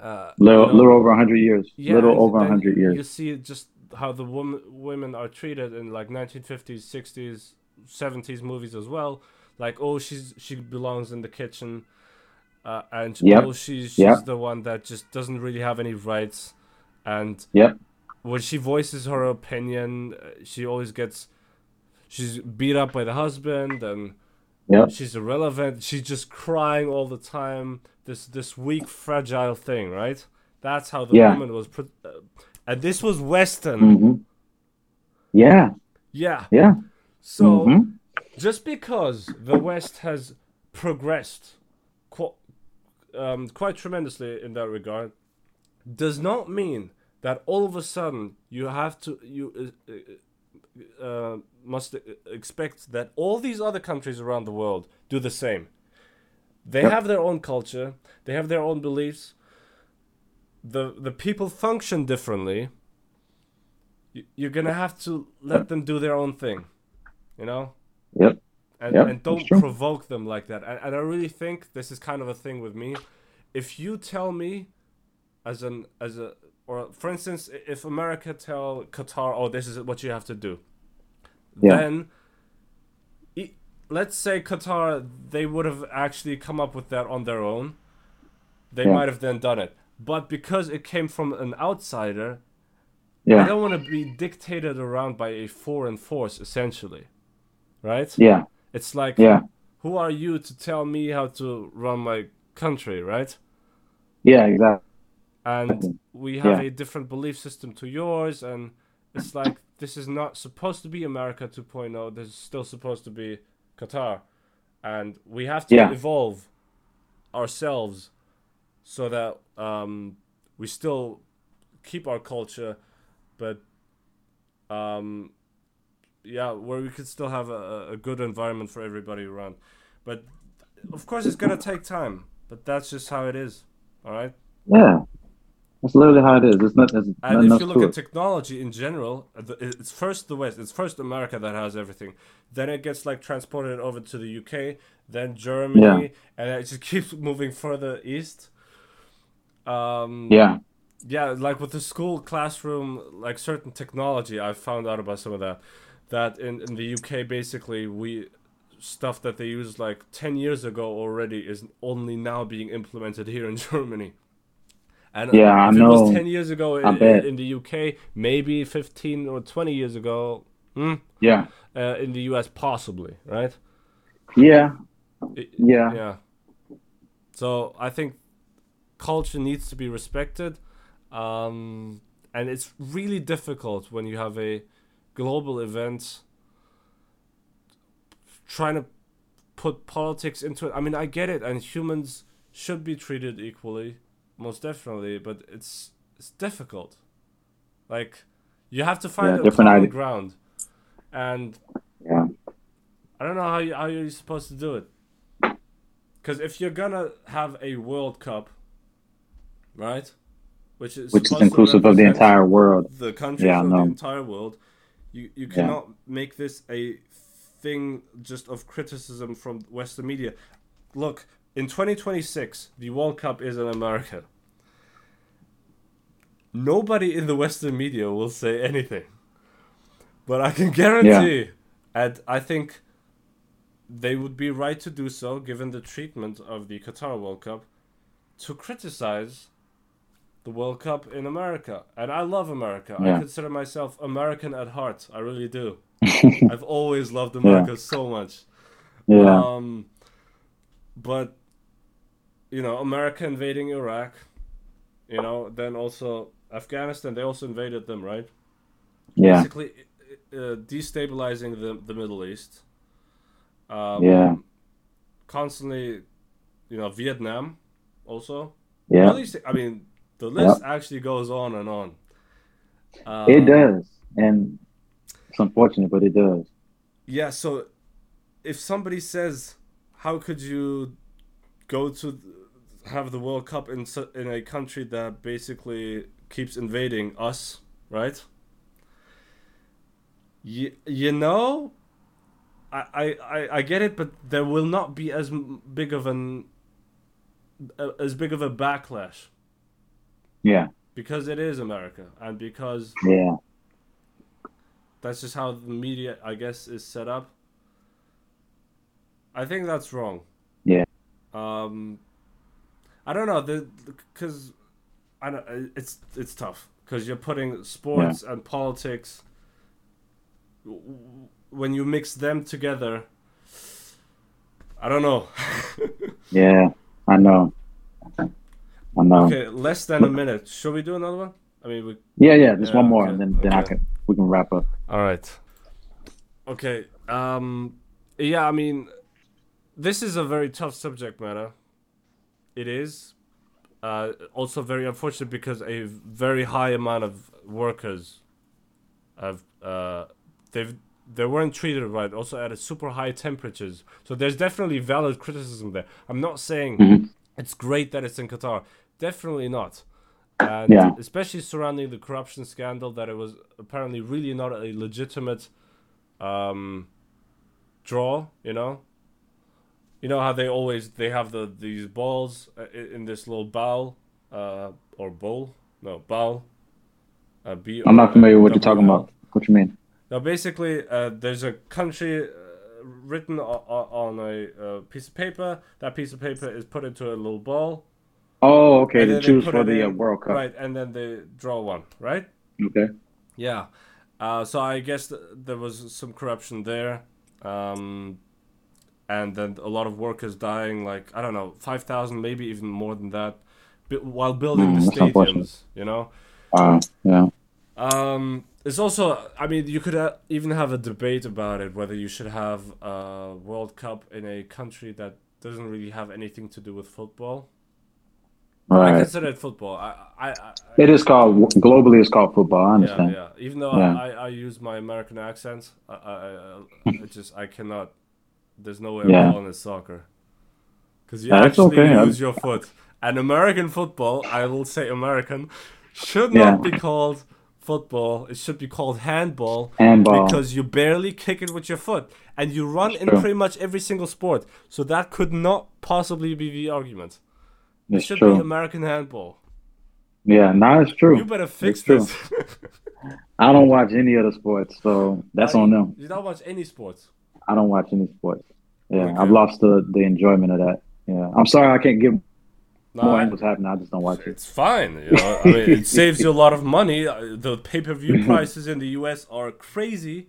Uh, you little, know? little over hundred years. Yeah, little over then hundred years. You see just how the woman, women are treated in like 1950s, 60s, 70s movies as well. Like, oh, she's she belongs in the kitchen, uh, and Yep. oh, she's she's Yep. the one that just doesn't really have any rights. And Yep. when she voices her opinion, uh, she always gets she's beat up by the husband and she's irrelevant. She's just crying all the time. This this weak, fragile thing, right? That's how the Yeah. woman was. Pro- uh, and this was Western. hmm Yeah. Yeah. Yeah. So hmm just because the West has progressed qu- um, quite tremendously in that regard, does not mean that all of a sudden you have to you uh, uh, must expect that all these other countries around the world do the same. They Yep. have their own culture. They have their own beliefs. the The people function differently. You, you're gonna have to let them do their own thing, you know Yep. and, Yep, and don't provoke them like that. And, and I really think this is kind of a thing with me. If you tell me, as an as a or for instance, if America tell Qatar, oh, this is what you have to do, Yeah. then let's say Qatar, they would have actually come up with that on their own. They Yeah. might have then done it, but because it came from an outsider, I don't want to be dictated around by a foreign force, essentially, right? Yeah. It's like, Yeah. who are you to tell me how to run my country, right? Yeah. Exactly. And we have Yeah. a different belief system to yours, and it's like this is not supposed to be America 2.0. This is still supposed to be Qatar, and we have to Yeah. evolve ourselves so that um, we still keep our culture, but um, yeah, where we could still have a, a good environment for everybody around. But of course, it's gonna take time. But that's just how it is. All right. Yeah. That's literally how it is. It's not. There's And nothing if you look at technology in general, it's first the West, it's first America that has everything. Then it gets like transported over to the UK, then Germany, Yeah. and it just keeps moving further east. Um, Yeah. yeah, like with the school classroom, like certain technology, I found out about some of that. That in, in the UK, basically, we stuff that they used like 10 years ago already is only now being implemented here in Germany. And Yeah, I if it was know. 10 years ago in, in the UK, maybe 15 or 20 years ago hmm, Yeah. uh, in the US, possibly, right? Yeah. It- Yeah. yeah. So I think culture needs to be respected, um, and it's really difficult when you have a global event trying to put politics into it. I mean, I get it, and humans should be treated equally, most definitely, but it's it's difficult. Like you have to find Yeah, a different common ground, and Yeah. I don't know how you, how you're supposed to do it. Because if you're gonna have a World Cup, right, which is Which is inclusive of the entire world. the countries Yeah, of the entire world, you you cannot make this a thing just of criticism from Western media. Look, in 2026, the World Cup is in America. Nobody in the Western media will say anything. But I can guarantee, and I think they would be right to do so given the treatment of the Qatar World Cup, to criticize the World Cup in America, and I love America. I consider myself American at heart. I really do. I've always loved America so much. yeah, Um, but you know, America invading Iraq, you know, then also Afghanistan. They also invaded them, right? yeah, Basically, uh, destabilizing the the Middle East. Um, Yeah. Constantly, you know, Vietnam, also. yeah. At least, I mean, the list actually goes on and on. Um, It does, and it's unfortunate, but it does. Yeah, so if somebody says, "How could you go to have the World Cup in in a country that basically keeps invading us?" Right? You, you know, I, I I get it, but there will not be as big of an as big of a backlash Yeah, because it is America and because yeah, That's just how the media, I guess, is set up. I think that's wrong. Yeah. Um, I don't know the because I don't. uh, It's it's tough because you're putting sports and politics. When you mix them together, I don't know. yeah. I know. I know. okay, less than a minute. Should we do another one? I mean, we Yeah, yeah. Just Yeah, one more, okay, and then then I can we can wrap up. All right. Okay. Um. Yeah. I mean, this is a very tough subject matter. It is. Uh, also very unfortunate because a very high amount of workers have uh, they've they weren't treated right. Also at a super high temperatures. So there's definitely valid criticism there. I'm not saying Mhm. it's great that it's in Qatar. Definitely not. And Yeah. especially surrounding the corruption scandal, that it was apparently really not a legitimate um, draw. You know, you know how they always they have the these balls uh, in this little bowl uh, or bowl, no bowl. Uh, B- I'm not familiar with what you're talking about. What you mean? Now, basically, uh, there's a country uh, written o- o- on a uh, piece of paper. That piece of paper is put into a little ball. Oh, okay. To choose for the uh, in, World Cup. Right, and then they draw one, right? Okay. Yeah. Uh, so I guess th- there was some corruption there. Um, and then a lot of workers dying, like, I don't know, 5,000, maybe even more than that, while building Mm, the stadiums, you know? Uh, yeah. Um, it's also, I mean, you could ha- even have a debate about it whether you should have a World Cup in a country that doesn't really have anything to do with football. I Right. consider it football. I, I, I, It is called globally. It's called football. I yeah, understand. yeah. Even though Yeah. I, I use my American accent, I, I, I, I just I cannot. There's no way Yeah. I'm calling it soccer. Because you That's actually okay. use your foot. And American football, I will say American, should not Yeah. be called football. It should be called handball. Handball. Because you barely kick it with your foot. And you run in True. pretty much every single sport. So that could not possibly be the argument. It should true. be American handball. Yeah, no, it's true. You better fix this. I don't watch any other sports, so that's Uh, on them. You don't watch any sports. I don't watch any sports. Yeah, Okay. I've lost the the enjoyment of that. Yeah, I'm sorry I can't give No, more I- on what's happening. I just don't watch it. It's fine. You know, I mean, it saves you a lot of money. Uh, The pay-per-view prices in the U.S. are crazy.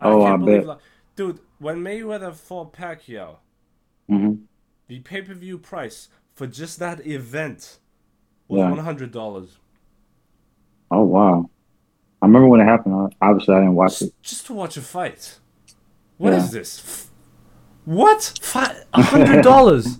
Oh, I believe, bet. like- dude. When Mayweather fought Pacquiao, hmm the pay-per-view price for just that event was Yeah. one hundred dollars. Oh wow, I remember when it happened. I- Obviously, I didn't watch it. Just, just to watch a fight. What is Yeah. this? What? A hundred dollars?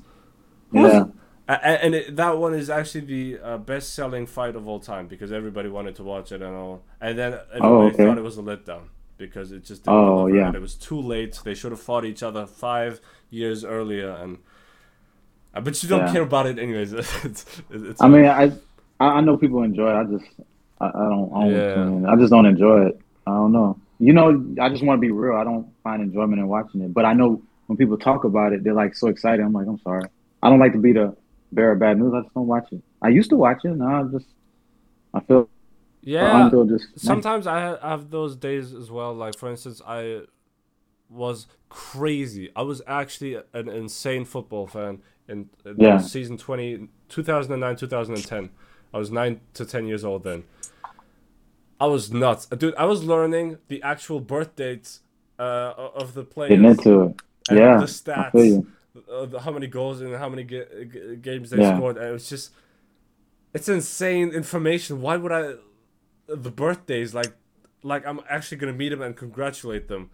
Yeah, And it, that one is actually the uh, best-selling fight of all time because everybody wanted to watch it and all. And then everybody Oh, okay. thought it was a letdown because it just didn't Oh, yeah. and it was too late. They should have fought each other five years earlier. And uh, but you don't Yeah. care about it anyways. it's, it's, I mean, I I I know people enjoy it. I just I, I don't. I, don't Yeah. I just don't enjoy it. I don't know. You know, I just want to be real. I don't find enjoyment in watching it. But I know when people talk about it, they're like so excited. I'm like, I'm sorry. I don't like to be the bearer of bad news. I just don't watch it. I used to watch it. Now I just I feel yeah. Just Sometimes I have those days as well. Like for instance, I was crazy. I was actually an insane football fan in, in Yeah. season 20, 2009, 2010. I was nine to ten years old then. I was nuts, dude. I was learning the actual birth dates uh, of the players. Getting into it. Yeah, the stats, uh, the, how many goals and how many ga- g- games they Yeah. scored. And it was just, it's insane information. Why would I, the birthdays like, like I'm actually gonna meet them and congratulate them.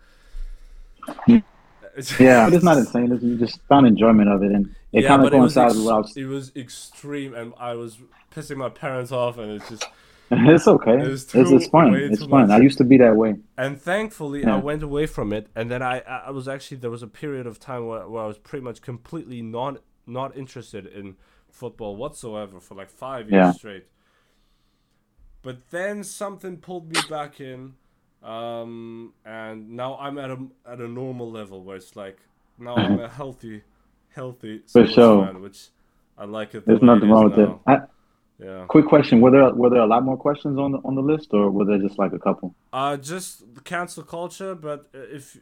Yeah, but it's not insane. It's, you just found enjoyment of it, and it Yeah, kind of but it was, coincides ex- with what I was. it was extreme, and I was pissing my parents off, and it's just. It's okay. It's, it's fun. It's fun. I used to be that way. And thankfully, I went away from it, and then I, I was actually there was a period of time where, where I was pretty much completely not not interested in football whatsoever for like five years Yeah. straight. But then something pulled me back in, um, and now I'm at a at a normal level where it's like now I'm a healthy, healthy For sports sure. fan, which I like it. the There's nothing it wrong with it. I, Yeah. quick question: Were there were there a lot more questions on the on the list, or were there just like a couple? Uh, just the cancel culture, but uh, if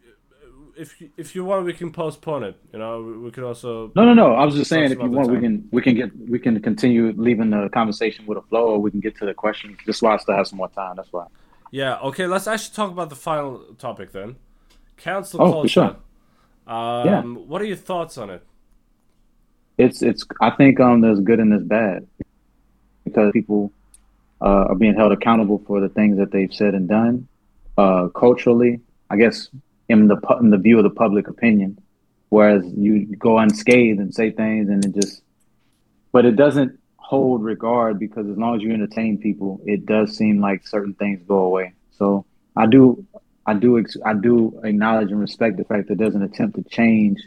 if you- if you want, we can postpone it. You know, we, we could also. No, no, no. I was just saying, if you about the want, we can we can get we can continue leaving the conversation with a flow, or we can get to the questions. Just while I still have some more time. That's why. Yeah. Okay. Let's actually talk about the final topic then. Cancel Oh, for culture. sure. Um, Yeah. What are your thoughts on it? It's it's. I think um, there's good and there's bad because people uh, are being held accountable for the things that they've said and done. Uh, culturally, I guess in the pu- in the view of the public opinion, whereas you go unscathed and say things and it just, but it doesn't hold regard because as long as you entertain people, it does seem like certain things go away. So I do, I do, ex- I do acknowledge and respect the fact that there's an attempt to change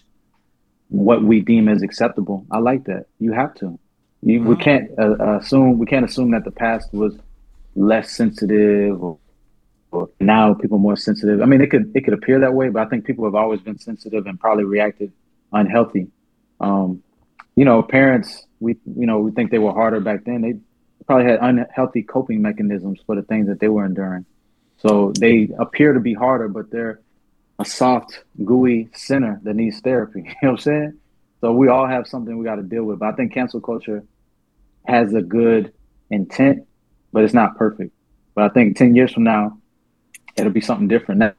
what we deem as acceptable. I like that. You have to. You, We Mhm. can't uh, uh, assume we can't assume that the past was less sensitive or, or now people are more sensitive. I mean, it could it could appear that way, but I think people have always been sensitive and probably reacted unhealthy. Um, you know, parents we you know we think they were harder back then. They probably had unhealthy coping mechanisms for the things that they were enduring. So they appear to be harder, but they're a soft, gooey sinner that needs therapy. You know what I'm saying? So we all have something we got to deal with. But I think cancel culture has a good intent, but it's not perfect. But I think 10 years from now, it'll be something different. Now,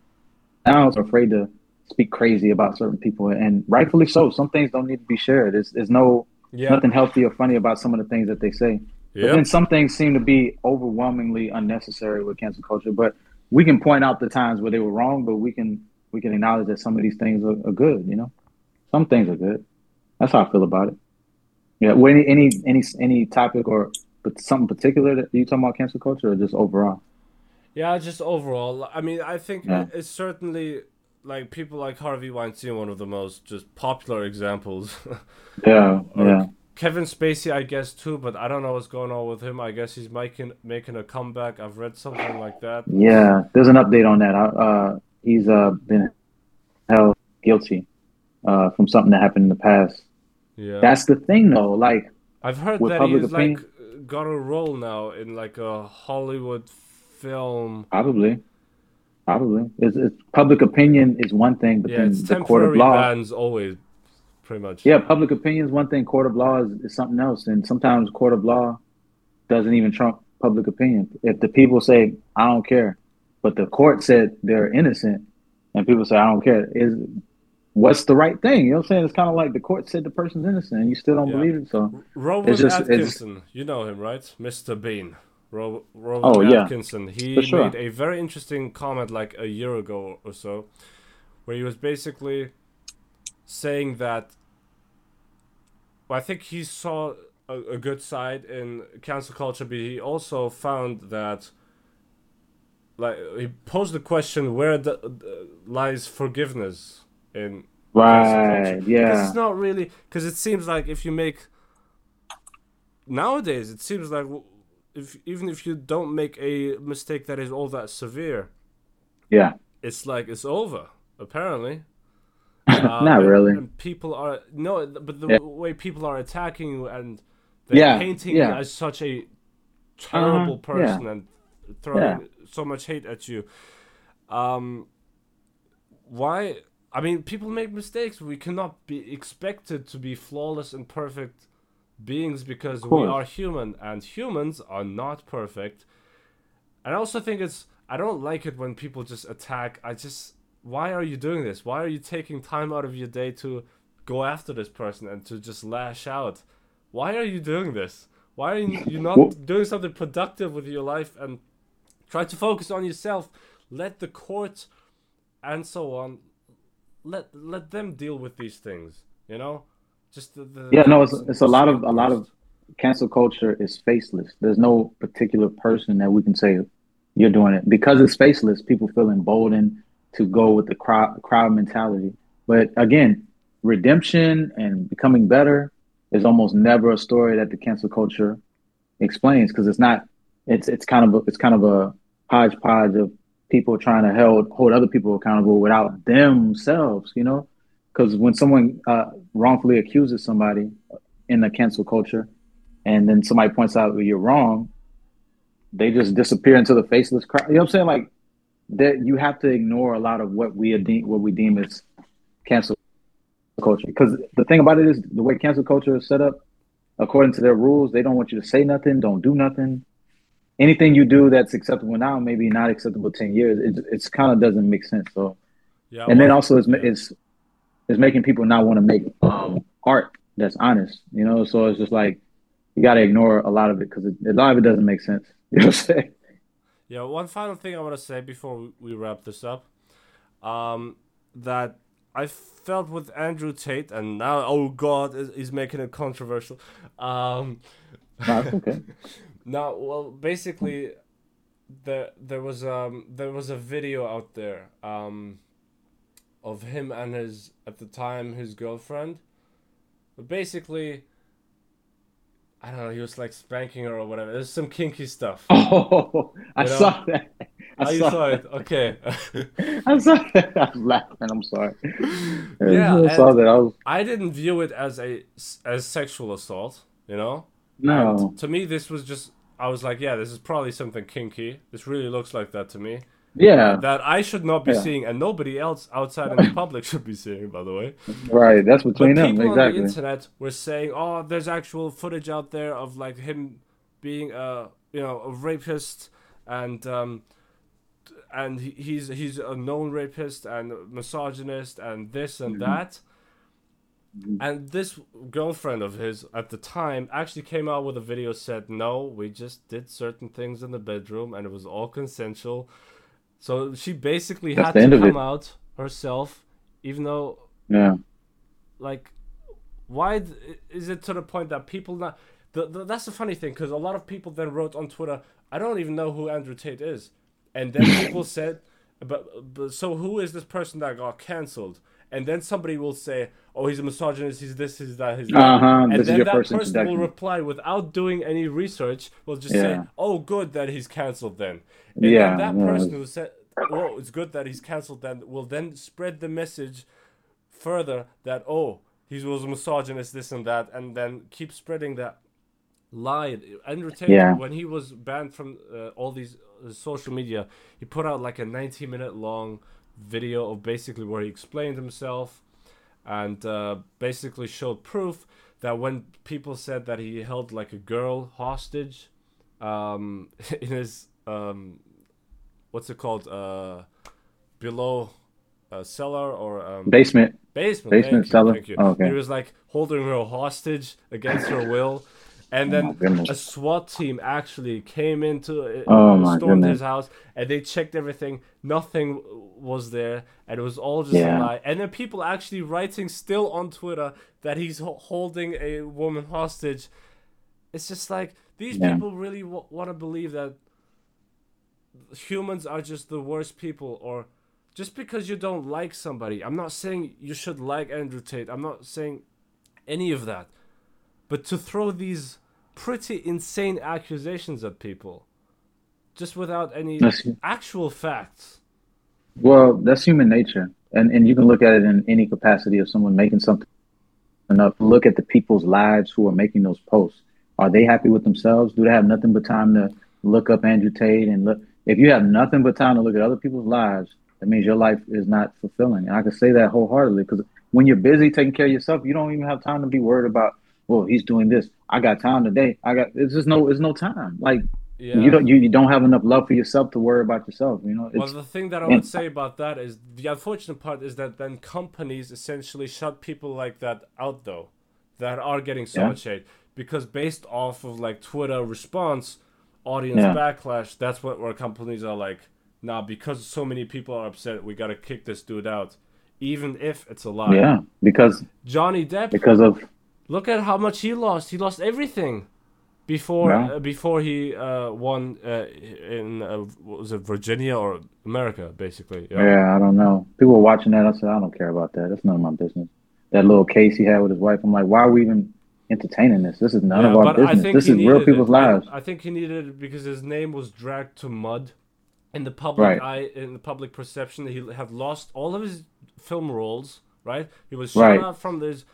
now I'm afraid to speak crazy about certain people, and rightfully so. Some things don't need to be shared. There's, there's no Yeah. nothing healthy or funny about some of the things that they say. But then some things seem to be overwhelmingly unnecessary with cancel culture. But we can point out the times where they were wrong, but we can we can acknowledge that some of these things are, are good. You know, some things are good. That's how I feel about it. Yeah. Well, any any any any topic or but something particular that you talking about cancel culture or just overall? Yeah, just overall. I mean, I think Yeah. it's certainly like people like Harvey Weinstein, one of the most just popular examples. Yeah. Yeah. Kevin Spacey, I guess too, but I don't know what's going on with him. I guess he's making making a comeback. I've read something like that. Yeah. There's an update on that. Uh, he's uh been held guilty uh from something that happened in the past. Yeah, That's the thing, though. Like. I've heard that he's opinion- like got a role now in like a Hollywood film. Probably. Probably. It's, it's public opinion is one thing, but Yeah, then the court of law. bans always, pretty much. Yeah, public opinion is one thing. Court of law is, is something else, and sometimes court of law doesn't even trump public opinion. If the people say I don't care, but the court said they're innocent, and people say I don't care, is what's the right thing? You know what I'm saying? It's kind of like the court said the person's innocent, and you still don't Yeah. believe it. So Rowan It's just- it's- Atkinson, you know him, right? Mr. Bean. Ro- Rowan Oh, yeah. Atkinson. He For sure. made a very interesting comment like a year ago or so, where he was basically saying that. Well, I think he saw a, a good side in cancel culture, but he also found that. Like he posed the question, where the, the lies forgiveness in right, culture? Because yeah, it's not really because it seems like if you make nowadays it seems like if even if you don't make a mistake that is all that severe, yeah, it's like it's over. Apparently, Uh, not and- really. And people are no, but the Yeah. way people are attacking you and they're Yeah, painting yeah. you as such a terrible Uh-huh, yeah. person and throwing so much hate at you. Um, why? I mean, people make mistakes. We cannot be expected to be flawless and perfect beings because we are human and humans are not perfect. And I also think it's I don't like it when people just attack. I just why are you doing this? Why are you taking time out of your day to go after this person and to just lash out? Why are you doing this? Why are you, you not doing something productive with your life and try to focus on yourself? Let the court and so on let let them deal with these things. You know, just the, the yeah. No, it's it's a lot of a lot of cancel culture is faceless. There's no particular person that we can say you're doing it because it's faceless. People feel emboldened to go with the crowd crowd mentality. But again, redemption and becoming better is almost never a story that the cancel culture explains because it's not. It's it's kind of a, it's kind of a hodgepodge of people trying to hold hold other people accountable without themselves. You know, because when someone uh, wrongfully accuses somebody in the cancel culture, and then somebody points out that you're wrong, they just disappear into the faceless crowd. You know what I'm saying? Like that, you have to ignore a lot of what we deem what we deem as cancel culture. Because the thing about it is, the way cancel culture is set up, according to their rules, they don't want you to say nothing, don't do nothing. Anything you do that's acceptable now, maybe not acceptable ten years. It it's kind of doesn't make sense. So, yeah, and well, then also it's, it's it's making people not want to make um, art that's honest. You know, so it's just like you got to ignore a lot of it because a lot of it doesn't make sense. You know what I'm saying? Yeah. One final thing I want to say before we wrap this up, um, that I felt with Andrew Tate, and now oh god, he's making it controversial. Um, okay. now, well, basically, there there was um there was a video out there um of him and his at the time his girlfriend, but basically I don't know. He was like spanking her or whatever. There's some kinky stuff. Oh, I know? saw that. I oh, you saw it. Okay. I saw that. I was laughing. I'm sorry. Yeah, I saw that. I, was... I didn't view it as a as sexual assault. You know. No. And to me, this was just. I was like, yeah, this is probably something kinky. This really looks like that to me. Yeah. That I should not be yeah. seeing, and nobody else outside in the public should be seeing. By the way. Right. That's between but them. People exactly. on the internet were saying, "Oh, there's actual footage out there of like him being a you know a rapist and." um and he's he's a known rapist and misogynist and this and mm-hmm. that. And this girlfriend of his at the time actually came out with a video said, "No, we just did certain things in the bedroom and it was all consensual." So she basically That's had to come out herself, even though, yeah, like, why is it to the point that people not? The, the, that's the funny thing because a lot of people then wrote on Twitter, "I don't even know who Andrew Tate is," and then people said, "But, but so who is this person that got canceled?" And then somebody will say, "Oh, he's a misogynist. He's this. He's that. He's that." Uh-huh, and then that person will reply without doing any research. Will just yeah. say, "Oh, good that he's canceled then." And yeah, that yeah. person who said, "Oh, it's good that he's canceled," then will then spread the message further that oh he was a misogynist, this and that, and then keep spreading that lie. Andrew Tate, yeah. when he was banned from uh, all these uh, social media, he put out like a 90 minute long video of basically where he explained himself and uh, basically showed proof that when people said that he held like a girl hostage um, in his um, what's it called? Uh, below a cellar or um, basement. Basement. Basement thank cellar. You, thank you. Oh, okay. He was like holding her hostage against her will. And then oh a SWAT team actually came into uh, oh stormed goodness. his house and they checked everything. Nothing was there, and it was all just yeah. a lie. And then people actually writing still on Twitter that he's holding a woman hostage. It's just like these yeah. people really w- want to believe that humans are just the worst people or just because you don't like somebody i'm not saying you should like andrew tate i'm not saying any of that but to throw these pretty insane accusations at people just without any actual facts. Well that's human nature. And and you can look at it in any capacity of someone making something enough. Look at the people's lives who are making those posts. Are they happy with themselves? Do they have nothing but time to look up andrew tate and look if you have nothing but time to look at other people's lives, that means your life is not fulfilling. And I can say that wholeheartedly because when you're busy taking care of yourself, you don't even have time to be worried about well, he's doing this. I got time today. I got. It's just no. It's no time. Like Yeah. you don't. You, you don't have enough love for yourself to worry about yourself. You know. Well, the thing that I would say about that is the unfortunate part is that then companies essentially shut people like that out, though, that are getting so Yeah. much hate because based off of like Twitter response, audience Yeah. backlash, that's what where companies are like, nah, because so many people are upset, we gotta kick this dude out, even if it's a lie. yeah, because Johnny Depp, because of look at how much he lost. He lost everything. Before Yeah. uh, before he uh, won uh, in uh, what was it Virginia or America basically yeah. I don't know. People were watching that. I said, I don't care about that. That's none of my business. That little case he had with his wife. I'm like, why are we even entertaining this? This is none Yeah, of our business. This is real people's it. Lives. I, think he needed it because his name was dragged to mud in the public Right. eye, in the public perception. He had lost all of his film roles. Right, he was shut Right. out from this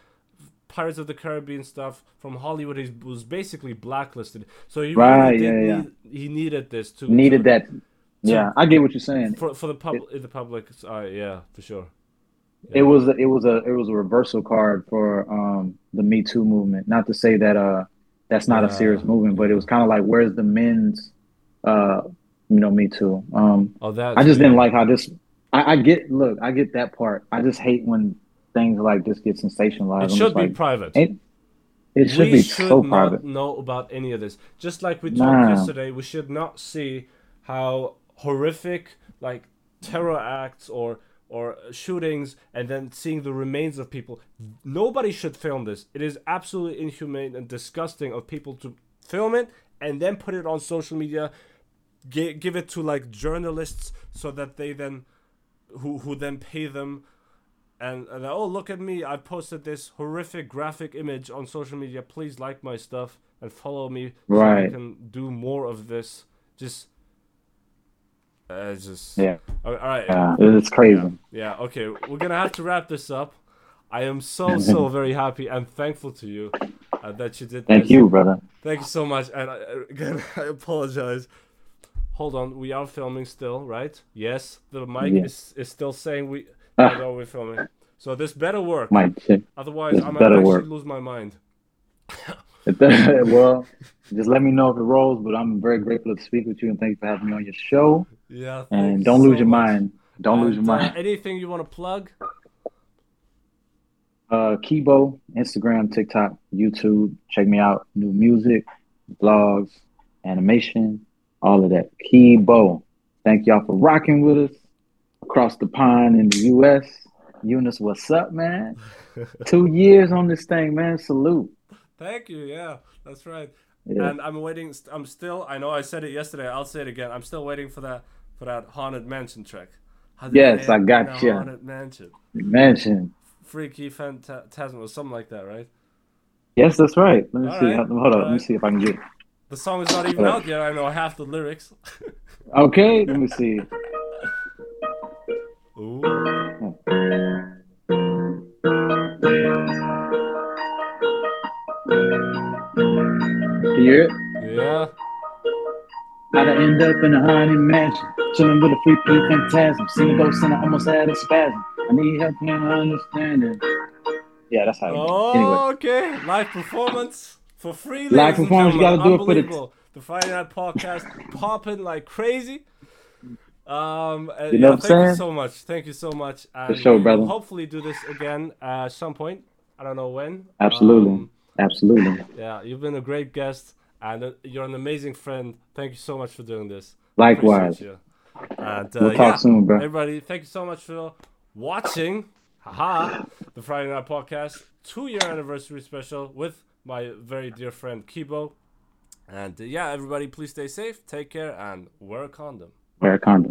Pirates of the Caribbean stuff from Hollywood. He was basically blacklisted. So he Right, really did yeah, yeah. need, he needed this to Needed to- that. Yeah, I get what you're saying. for for the public. The public, uh, yeah, for sure. It was a, it was a it was a reversal card for um the Me Too movement. Not to say that uh that's not a serious movement, but it was kind of like where's the men's uh you know Me Too. Um, Oh, that I just didn't like how this. I, I get look, I get that part. I just hate when things like this get sensationalized. It should just be like, private. it, it should we be should so not private. know about any of this. Just like we Nah. talked yesterday, we should not see how horrific like terror acts or or shootings and then seeing the remains of people. Nobody should film this. It is absolutely inhumane and disgusting of people to film it and then put it on social media, gi- give it to like journalists so that they then who who then pay them and, and oh look at me i posted this horrific graphic image on social media please like my stuff and follow me so i Right. can do more of this just uh, it's just Yeah, all right yeah, it's crazy. yeah okay we're gonna have to wrap this up i am so so very happy and thankful to you uh, that you did Thank this. you, brother. Thank you so much. And I, again, I apologize. Hold on, we are filming still, right? Yes, the mic Yeah. is, is still saying we Ah. although we're filming. So this better work. Mike, shit. Otherwise, this I might actually work. lose my mind. well, just let me know if it rolls. But I'm very grateful to speak with you, and thank you for having me on your show. Yeah. And don't lose so your much. mind. Don't lose And, your uh, mind. anything you want to plug? Uh, Keybeaux, Instagram, TikTok, YouTube. Check me out. New music, vlogs, animation, all of that. Keybeaux. Thank y'all for rocking with us across the pond in the U.S. Eunice, what's up, man? Two years on this thing, man. Salute. Thank you. Yeah, that's right. Yeah. And I'm waiting. I'm still. I know I said it yesterday. I'll say it again. I'm still waiting for that for that haunted mansion track. Yes, I got in a ya. Haunted mansion. Mansion. Freaky Phantasm or something like that, right? Yes, that's right. Let me All see. right, Hold up. all Let me see if I can get. The song is not even Right. out yet. I know half the lyrics. Okay, let me see. Ooh. You hear it? Yeah. How'd I end up in a haunted mansion? Chilling with a freaky phantasm. Seen a ghost and I almost had a spasm. I need help in understanding. Yeah, that's how it goes. Anyway. Oh, okay. Live performance for free. Live performance, you gotta do it for the- Unbelievable. The Friday Night Podcast popping like crazy. Um, uh, You know yeah, what I'm thank you saying? so much. Thank you so much. And sure, we brother. Hopefully, do this again uh, at some point. I don't know when. Absolutely. Um, Absolutely. yeah, you've been a great guest, and uh, you're an amazing friend. Thank you so much for doing this. Likewise. And, uh, We'll talk yeah, soon, bro. Everybody, thank you so much for watching. Haha, the Friday Night Podcast two year anniversary special with my very dear friend Keybeaux. And uh, yeah, everybody, please stay safe, take care, and wear a condom. Wear a condom.